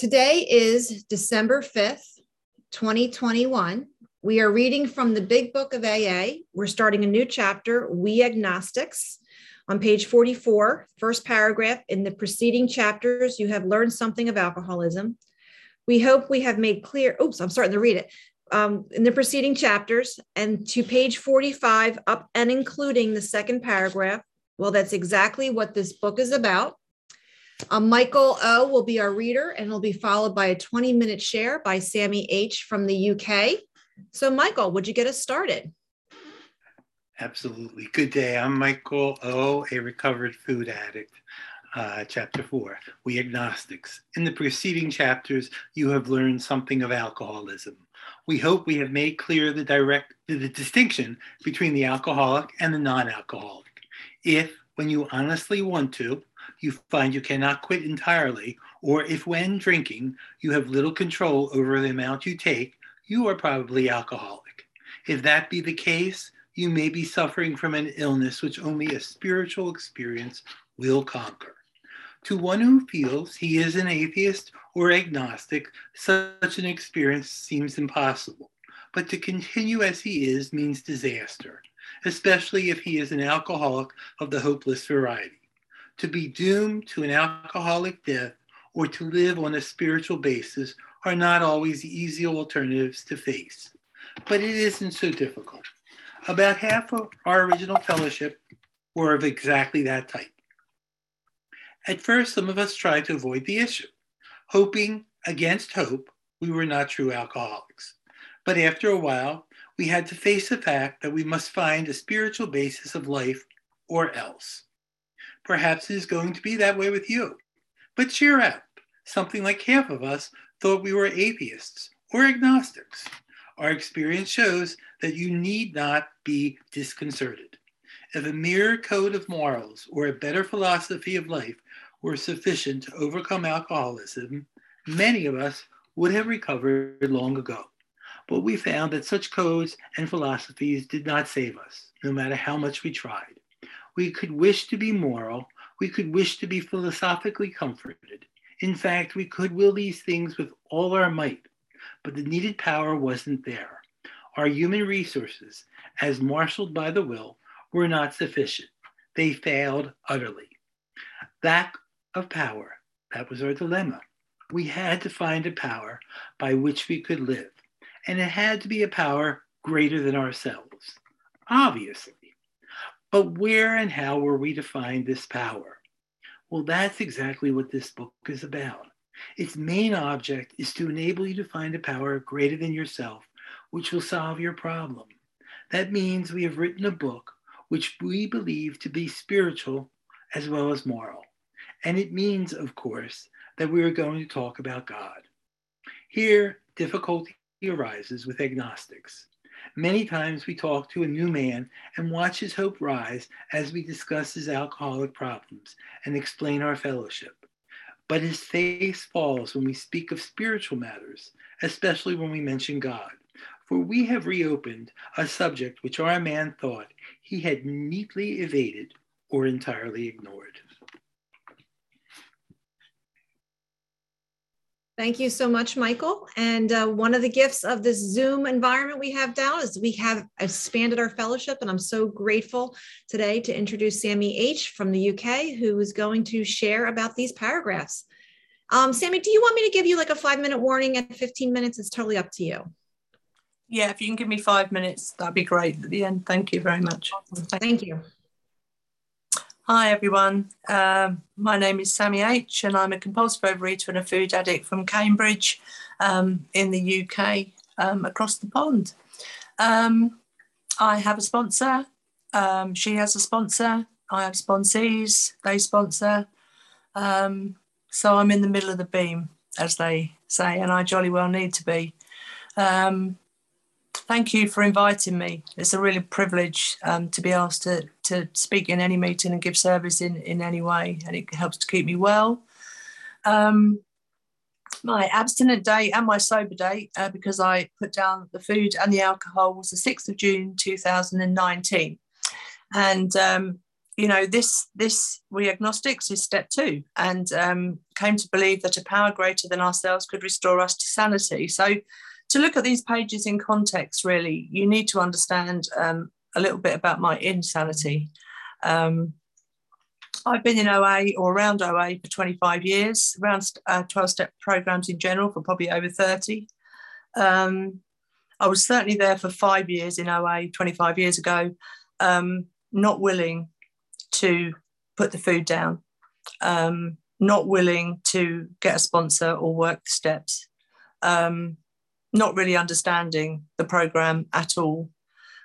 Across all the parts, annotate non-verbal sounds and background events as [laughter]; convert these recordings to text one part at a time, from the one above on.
Today is December 5th, 2021. We are reading from the Big Book of AA. We're starting a new chapter, We Agnostics. On page 44, first paragraph, in the preceding chapters, you have learned something of alcoholism. We hope we have made clear, oops, I'm starting to read it. Um, in the preceding chapters and to page 45 up and including the second paragraph. Well, that's exactly what this book is about. Um, Michael O will be our reader, and it'll be followed by a 20 minute share by Sammy H from the UK. So, Michael, would you get us started? Absolutely. Good day. I'm Michael O, a recovered food addict. Uh, chapter 4 We Agnostics. In the preceding chapters, you have learned something of alcoholism. We hope we have made clear the direct the distinction between the alcoholic and the non-alcoholic. If, when you honestly want to, you find you cannot quit entirely, or if when drinking you have little control over the amount you take, you are probably alcoholic. If that be the case, you may be suffering from an illness which only a spiritual experience will conquer. To one who feels he is an atheist or agnostic, such an experience seems impossible. But to continue as he is means disaster, especially if he is an alcoholic of the hopeless variety to be doomed to an alcoholic death or to live on a spiritual basis are not always easy alternatives to face. But it isn't so difficult. About half of our original fellowship were of exactly that type. At first, some of us tried to avoid the issue, hoping against hope we were not true alcoholics. But after a while, we had to face the fact that we must find a spiritual basis of life or else. Perhaps it is going to be that way with you. But cheer up. Something like half of us thought we were atheists or agnostics. Our experience shows that you need not be disconcerted. If a mere code of morals or a better philosophy of life were sufficient to overcome alcoholism, many of us would have recovered long ago. But we found that such codes and philosophies did not save us, no matter how much we tried. We could wish to be moral. We could wish to be philosophically comforted. In fact, we could will these things with all our might, but the needed power wasn't there. Our human resources, as marshaled by the will, were not sufficient. They failed utterly. Lack of power, that was our dilemma. We had to find a power by which we could live, and it had to be a power greater than ourselves. Obviously, but where and how were we to find this power? Well, that's exactly what this book is about. Its main object is to enable you to find a power greater than yourself, which will solve your problem. That means we have written a book which we believe to be spiritual as well as moral. And it means, of course, that we are going to talk about God. Here, difficulty arises with agnostics. Many times we talk to a new man and watch his hope rise as we discuss his alcoholic problems and explain our fellowship. But his face falls when we speak of spiritual matters, especially when we mention God. For we have reopened a subject which our man thought he had neatly evaded or entirely ignored. Thank you so much, Michael. And uh, one of the gifts of this Zoom environment we have now is we have expanded our fellowship. And I'm so grateful today to introduce Sammy H from the UK, who is going to share about these paragraphs. Um, Sammy, do you want me to give you like a five minute warning at 15 minutes? It's totally up to you. Yeah, if you can give me five minutes, that'd be great at the end. Thank you very much. Thank you. Hi everyone, um, my name is Sammy H and I'm a compulsive overeater and a food addict from Cambridge um, in the UK um, across the pond. Um, I have a sponsor, um, she has a sponsor, I have sponsees, they sponsor. Um, so I'm in the middle of the beam, as they say, and I jolly well need to be. Um, thank you for inviting me. It's a really privilege um, to be asked to, to speak in any meeting and give service in, in any way, and it helps to keep me well. Um, my abstinent date and my sober date, uh, because I put down the food and the alcohol, was the 6th of June 2019. And um, you know, this this we agnostics is step two, and um, came to believe that a power greater than ourselves could restore us to sanity. So, to look at these pages in context, really, you need to understand um, a little bit about my insanity. Um, I've been in OA or around OA for 25 years, around uh, 12 step programs in general for probably over 30. Um, I was certainly there for five years in OA 25 years ago, um, not willing to put the food down, um, not willing to get a sponsor or work the steps, um, not really understanding the program at all.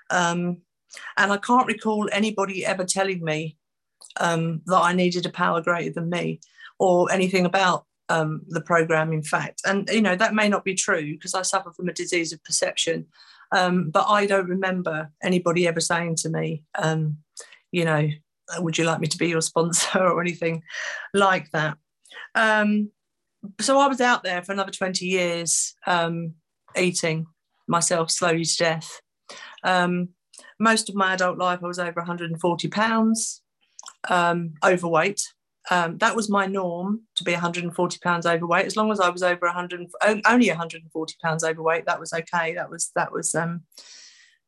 Um, and I can't recall anybody ever telling me um, that I needed a power greater than me or anything about um, the program, in fact. And, you know, that may not be true because I suffer from a disease of perception. Um, but I don't remember anybody ever saying to me, um, you know, would you like me to be your sponsor [laughs] or anything like that? Um, so I was out there for another 20 years um, eating myself slowly to death. Um, most of my adult life, I was over 140 pounds um, overweight. Um, that was my norm to be 140 pounds overweight. As long as I was over 100, only 140 pounds overweight, that was okay. That was that was um,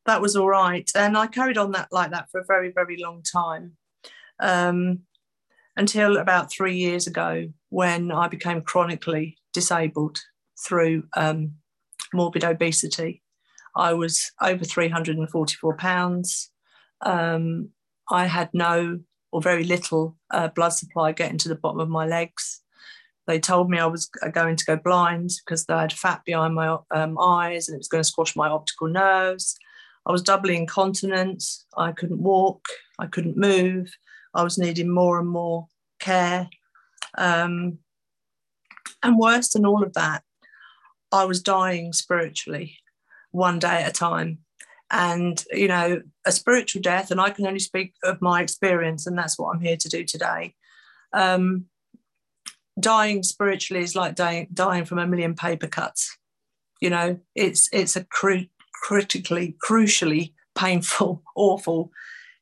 that was all right. And I carried on that like that for a very very long time, um, until about three years ago when I became chronically disabled through um, morbid obesity. I was over 344 pounds. Um, I had no or very little uh, blood supply getting to the bottom of my legs. They told me I was going to go blind because I had fat behind my um, eyes and it was going to squash my optical nerves. I was doubly incontinent. I couldn't walk. I couldn't move. I was needing more and more care. Um, and worse than all of that, I was dying spiritually one day at a time. And you know a spiritual death and i can only speak of my experience and that's what i'm here to do today. Um, dying spiritually is like dying, dying from a million paper cuts. You know it's it's a cri- critically crucially painful [laughs] awful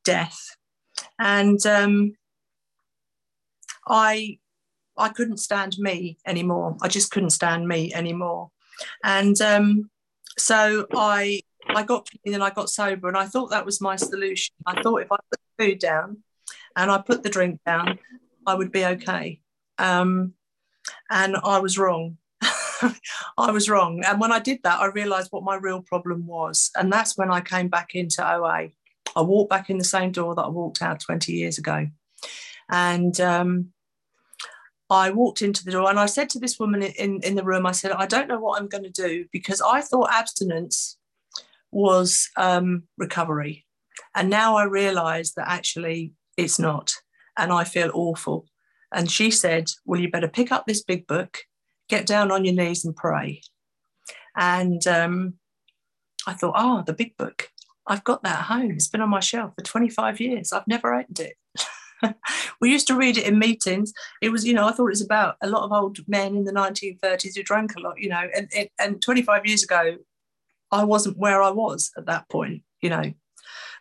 death. And um, i i couldn't stand me anymore. I just couldn't stand me anymore and um, so i I got clean and I got sober, and I thought that was my solution. I thought if I put the food down and I put the drink down, I would be okay. Um, and I was wrong. [laughs] I was wrong. And when I did that, I realized what my real problem was. And that's when I came back into OA. I walked back in the same door that I walked out 20 years ago. And um, I walked into the door and I said to this woman in, in the room, I said, I don't know what I'm going to do because I thought abstinence was um, recovery. And now I realize that actually it's not. And I feel awful. And she said, Well, you better pick up this big book, get down on your knees and pray. And um, I thought, Oh, the big book. I've got that at home. It's been on my shelf for 25 years. I've never opened it. [laughs] we used to read it in meetings. It was, you know, I thought it was about a lot of old men in the 1930s who drank a lot, you know, and, and 25 years ago, I wasn't where I was at that point, you know.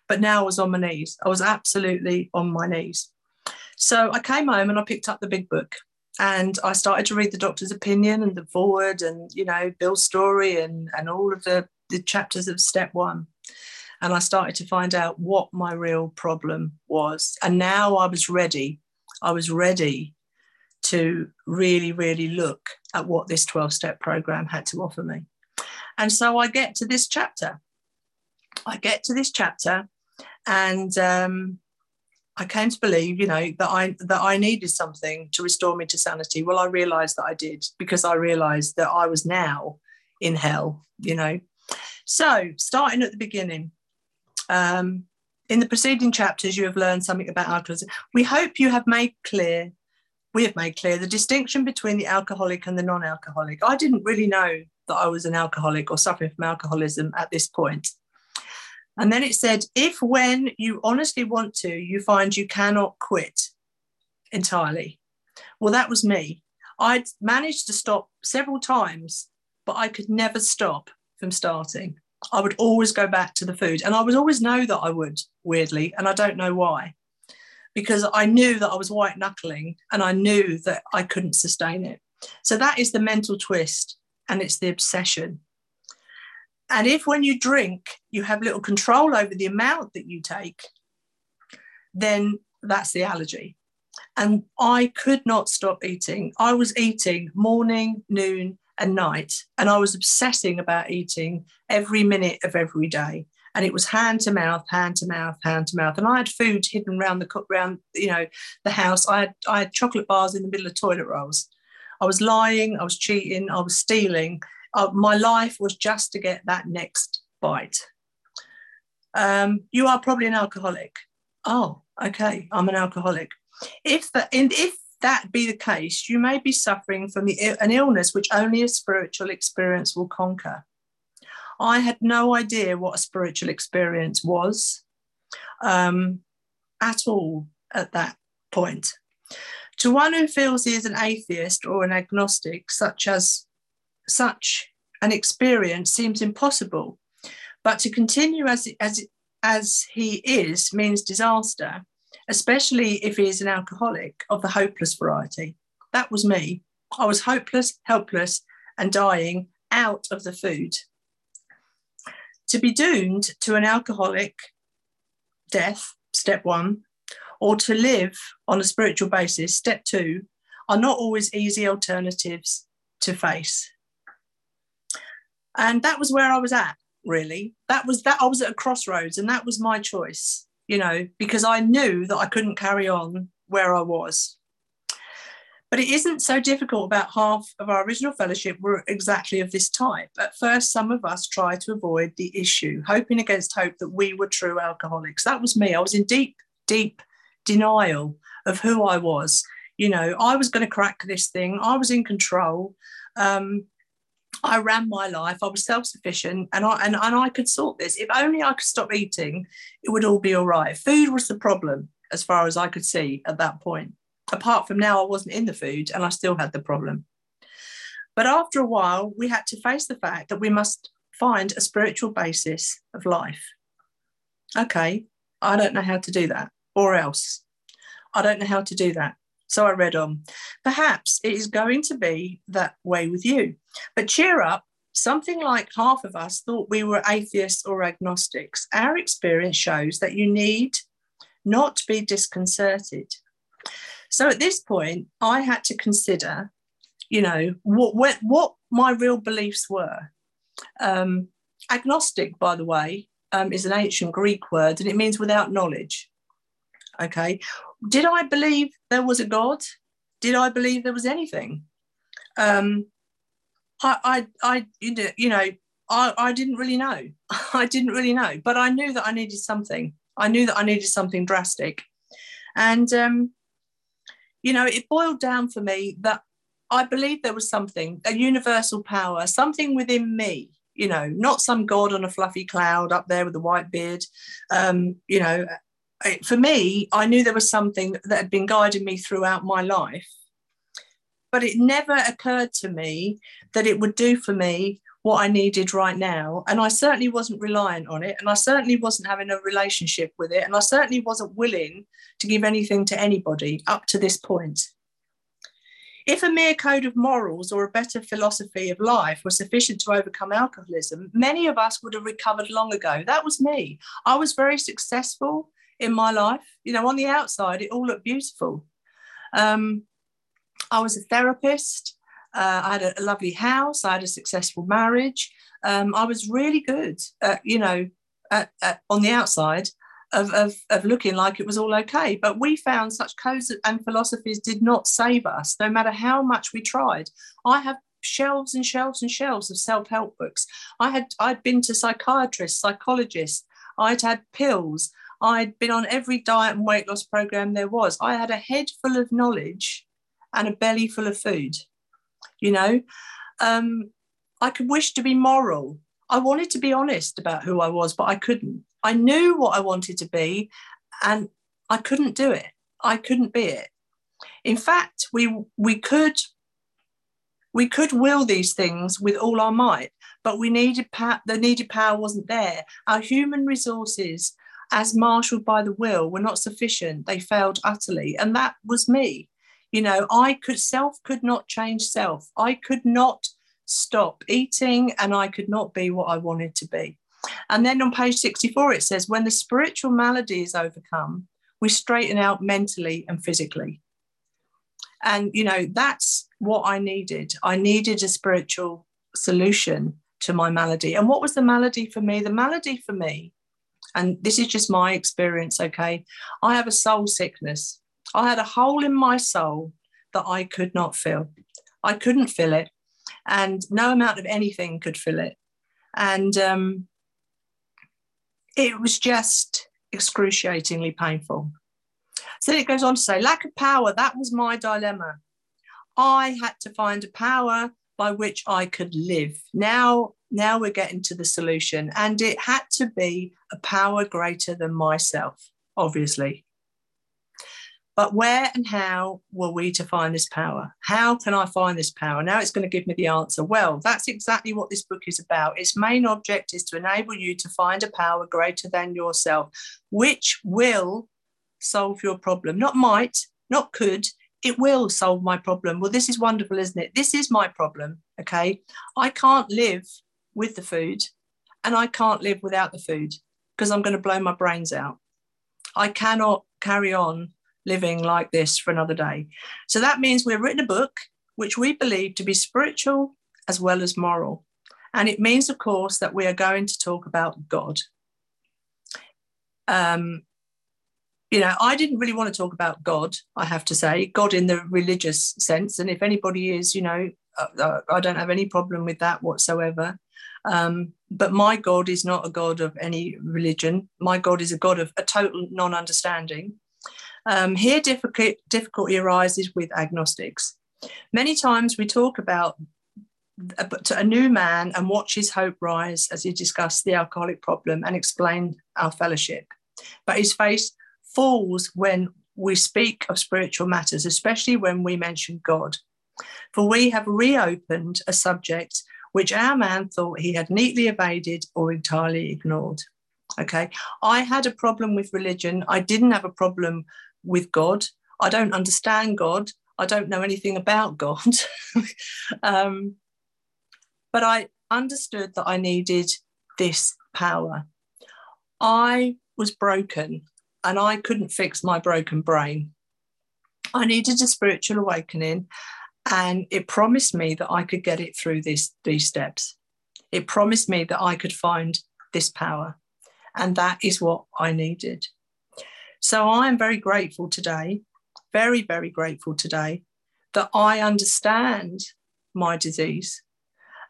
But now I was on my knees. I was absolutely on my knees. So I came home and I picked up the big book and I started to read the doctor's opinion and the foreword and, you know, Bill's story and, and all of the, the chapters of step one. And I started to find out what my real problem was. And now I was ready. I was ready to really, really look at what this 12 step program had to offer me. And so I get to this chapter. I get to this chapter, and um, I came to believe, you know, that I that I needed something to restore me to sanity. Well, I realised that I did because I realised that I was now in hell. You know, so starting at the beginning. Um, in the preceding chapters, you have learned something about alcoholism. We hope you have made clear, we have made clear the distinction between the alcoholic and the non alcoholic. I didn't really know that I was an alcoholic or suffering from alcoholism at this point. And then it said, if when you honestly want to, you find you cannot quit entirely. Well, that was me. I'd managed to stop several times, but I could never stop from starting. I would always go back to the food. And I would always know that I would, weirdly, and I don't know why. because I knew that I was white knuckling and I knew that I couldn't sustain it. So that is the mental twist and it's the obsession. And if when you drink, you have little control over the amount that you take, then that's the allergy. And I could not stop eating. I was eating morning, noon, and night. And I was obsessing about eating every minute of every day. And it was hand to mouth, hand to mouth, hand to mouth. And I had food hidden around the cook around, you know, the house. I had I had chocolate bars in the middle of toilet rolls. I was lying, I was cheating, I was stealing. Uh, my life was just to get that next bite. Um, you are probably an alcoholic. Oh, okay, I'm an alcoholic. If the, and if that be the case, you may be suffering from the, an illness which only a spiritual experience will conquer. I had no idea what a spiritual experience was um, at all at that point. To one who feels he is an atheist or an agnostic, such as such an experience seems impossible. But to continue as, as, as he is means disaster especially if he is an alcoholic of the hopeless variety. That was me. I was hopeless, helpless, and dying out of the food. To be doomed to an alcoholic death, step one, or to live on a spiritual basis, step two, are not always easy alternatives to face. And that was where I was at, really. That was that I was at a crossroads, and that was my choice you know, because I knew that I couldn't carry on where I was. But it isn't so difficult. About half of our original fellowship were exactly of this type. At first, some of us tried to avoid the issue, hoping against hope that we were true alcoholics. That was me. I was in deep, deep denial of who I was. You know, I was going to crack this thing, I was in control. Um, I ran my life. I was self-sufficient, and I and, and I could sort this. If only I could stop eating, it would all be all right. Food was the problem, as far as I could see at that point. Apart from now, I wasn't in the food, and I still had the problem. But after a while, we had to face the fact that we must find a spiritual basis of life. Okay, I don't know how to do that, or else. I don't know how to do that. So I read on. Perhaps it is going to be that way with you. But cheer up. Something like half of us thought we were atheists or agnostics. Our experience shows that you need not be disconcerted. So at this point, I had to consider, you know, what what, what my real beliefs were. Um, agnostic, by the way, um, is an ancient Greek word, and it means without knowledge. Okay, did I believe there was a God? Did I believe there was anything? Um, I, I, I, you know, I, I didn't really know. [laughs] I didn't really know, but I knew that I needed something. I knew that I needed something drastic, and um, you know, it boiled down for me that I believed there was something, a universal power, something within me. You know, not some god on a fluffy cloud up there with a white beard. Um, you know, for me, I knew there was something that had been guiding me throughout my life. But it never occurred to me that it would do for me what I needed right now. And I certainly wasn't reliant on it. And I certainly wasn't having a relationship with it. And I certainly wasn't willing to give anything to anybody up to this point. If a mere code of morals or a better philosophy of life were sufficient to overcome alcoholism, many of us would have recovered long ago. That was me. I was very successful in my life. You know, on the outside, it all looked beautiful. Um, I was a therapist. Uh, I had a, a, lovely house. I had a successful marriage. Um, I was really good, at, you know, at, at, on the outside of, of, of looking like it was all okay. But we found such codes and philosophies did not save us, no matter how much we tried. I have shelves and shelves and shelves of self-help books. I had I'd been to psychiatrists, psychologists. I'd had pills. I'd been on every diet and weight loss program there was. I had a head full of knowledge and a belly full of food. You know, um, I could wish to be moral. I wanted to be honest about who I was, but I couldn't. I knew what I wanted to be, and I couldn't do it. I couldn't be it. In fact, we we could we could will these things with all our might, but we needed pa- the needed power wasn't there. Our human resources as marshaled by the will, were not sufficient. They failed utterly. And that was me. You know, I could, self could not change self. I could not stop eating and I could not be what I wanted to be. And then on page 64, it says, when the spiritual malady is overcome, we straighten out mentally and physically. And, you know, that's what I needed. I needed a spiritual solution to my malady. And what was the malady for me? The malady for me, and this is just my experience, okay? I have a soul sickness. I had a hole in my soul that I could not fill. I couldn't fill it, and no amount of anything could fill it. And um, it was just excruciatingly painful. So it goes on to say, lack of power, that was my dilemma. I had to find a power by which I could live. Now, now we're getting to the solution. And it had to be a power greater than myself, obviously. But where and how were we to find this power? How can I find this power? Now it's going to give me the answer. Well, that's exactly what this book is about. Its main object is to enable you to find a power greater than yourself, which will solve your problem. Not might, not could, it will solve my problem. Well, this is wonderful, isn't it? This is my problem. Okay. I can't live with the food and I can't live without the food because I'm going to blow my brains out. I cannot carry on living like this for another day. So that means we've written a book which we believe to be spiritual as well as moral. And it means, of course, that we are going to talk about God. Um, you know, I didn't really want to talk about God, I have to say, God in the religious sense. And if anybody is, you know, I don't have any problem with that whatsoever. Um, but my God is not a God of any religion. My God is a God of a total non understanding. Um, here, difficult, difficulty arises with agnostics. Many times we talk about a, a new man and watch his hope rise as he discussed the alcoholic problem and explain our fellowship. But his face falls when we speak of spiritual matters, especially when we mention God. For we have reopened a subject which our man thought he had neatly evaded or entirely ignored. Okay, I had a problem with religion. I didn't have a problem with God. I don't understand God. I don't know anything about God. [laughs] um, but I understood that I needed this power. I was broken and I couldn't fix my broken brain. I needed a spiritual awakening, and it promised me that I could get it through this, these steps. It promised me that I could find this power, and that is what I needed. So I am very grateful today, very, very grateful today that I understand my disease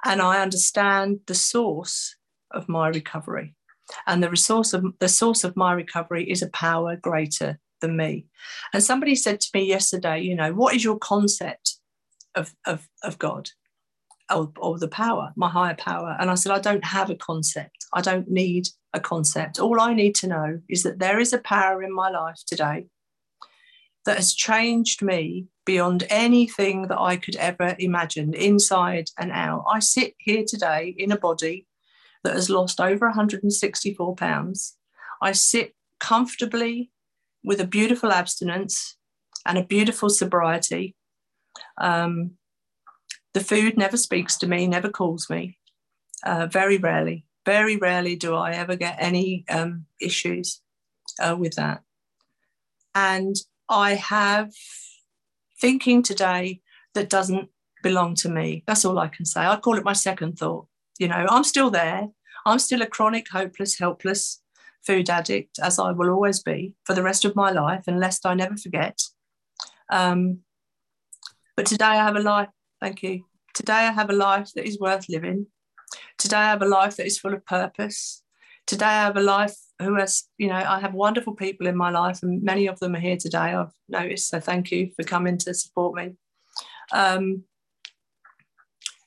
and I understand the source of my recovery and the resource of the source of my recovery is a power greater than me and somebody said to me yesterday you know what is your concept of of, of god or, or the power my higher power and i said i don't have a concept i don't need a concept all i need to know is that there is a power in my life today that has changed me beyond anything that I could ever imagine, inside and out. I sit here today in a body that has lost over 164 pounds. I sit comfortably with a beautiful abstinence and a beautiful sobriety. Um, the food never speaks to me, never calls me. Uh, very rarely, very rarely do I ever get any um, issues uh, with that. And I have thinking today that doesn't belong to me. That's all I can say. I call it my second thought. You know, I'm still there. I'm still a chronic, hopeless, helpless food addict, as I will always be for the rest of my life, unless I never forget. Um, but today I have a life, thank you. Today I have a life that is worth living. Today I have a life that is full of purpose. Today I have a life who has, you know, I have wonderful people in my life, and many of them are here today. I've noticed, so thank you for coming to support me. Um,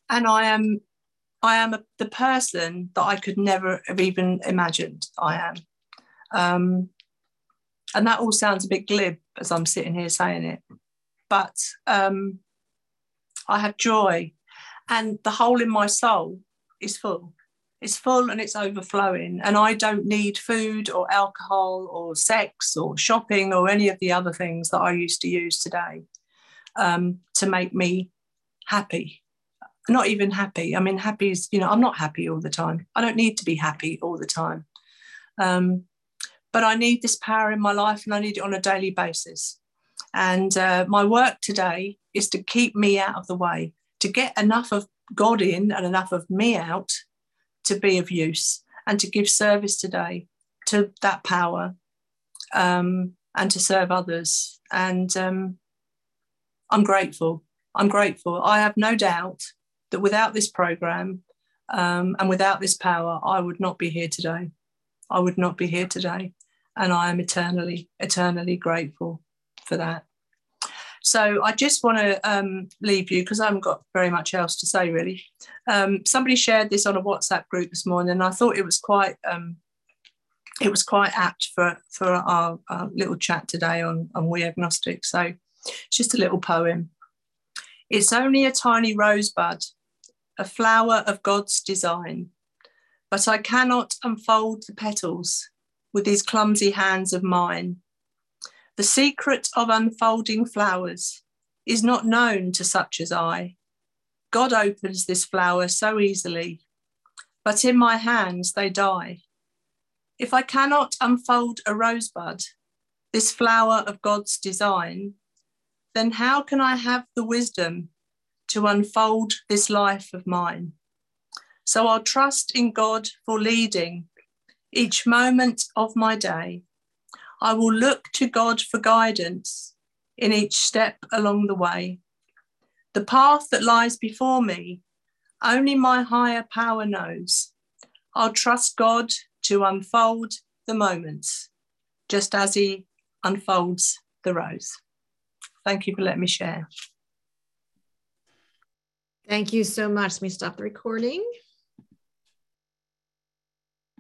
and I am I am a, the person that I could never have even imagined I am. Um, and that all sounds a bit glib as I'm sitting here saying it. But um, I have joy, and the hole in my soul is full. It's full and it's overflowing. And I don't need food or alcohol or sex or shopping or any of the other things that I used to use today um, to make me happy. Not even happy. I mean, happy is, you know, I'm not happy all the time. I don't need to be happy all the time. Um, but I need this power in my life and I need it on a daily basis. And uh, my work today is to keep me out of the way, to get enough of God in and enough of me out to be of use and to give service today to that power um, and to serve others. And um, I'm grateful. I'm grateful. I have no doubt that without this program um, and without this power, I would not be here today. I would not be here today. And I am eternally, eternally grateful for that. So I just want to um, leave you because I haven't got very much else to say really. Um, somebody shared this on a WhatsApp group this morning, and I thought it was quite um, it was quite apt for for our, our, little chat today on on we agnostic. So it's just a little poem. It's only a tiny rosebud, a flower of God's design, but I cannot unfold the petals with these clumsy hands of mine. The secret of unfolding flowers is not known to such as I. God opens this flower so easily, but in my hands they die. If I cannot unfold a rosebud, this flower of God's design, then how can I have the wisdom to unfold this life of mine? So I'll trust in God for leading each moment of my day I will look to God for guidance in each step along the way. The path that lies before me, only my higher power knows. I'll trust God to unfold the moments, just as He unfolds the rose. Thank you for letting me share. Thank you so much. Let me stop the recording.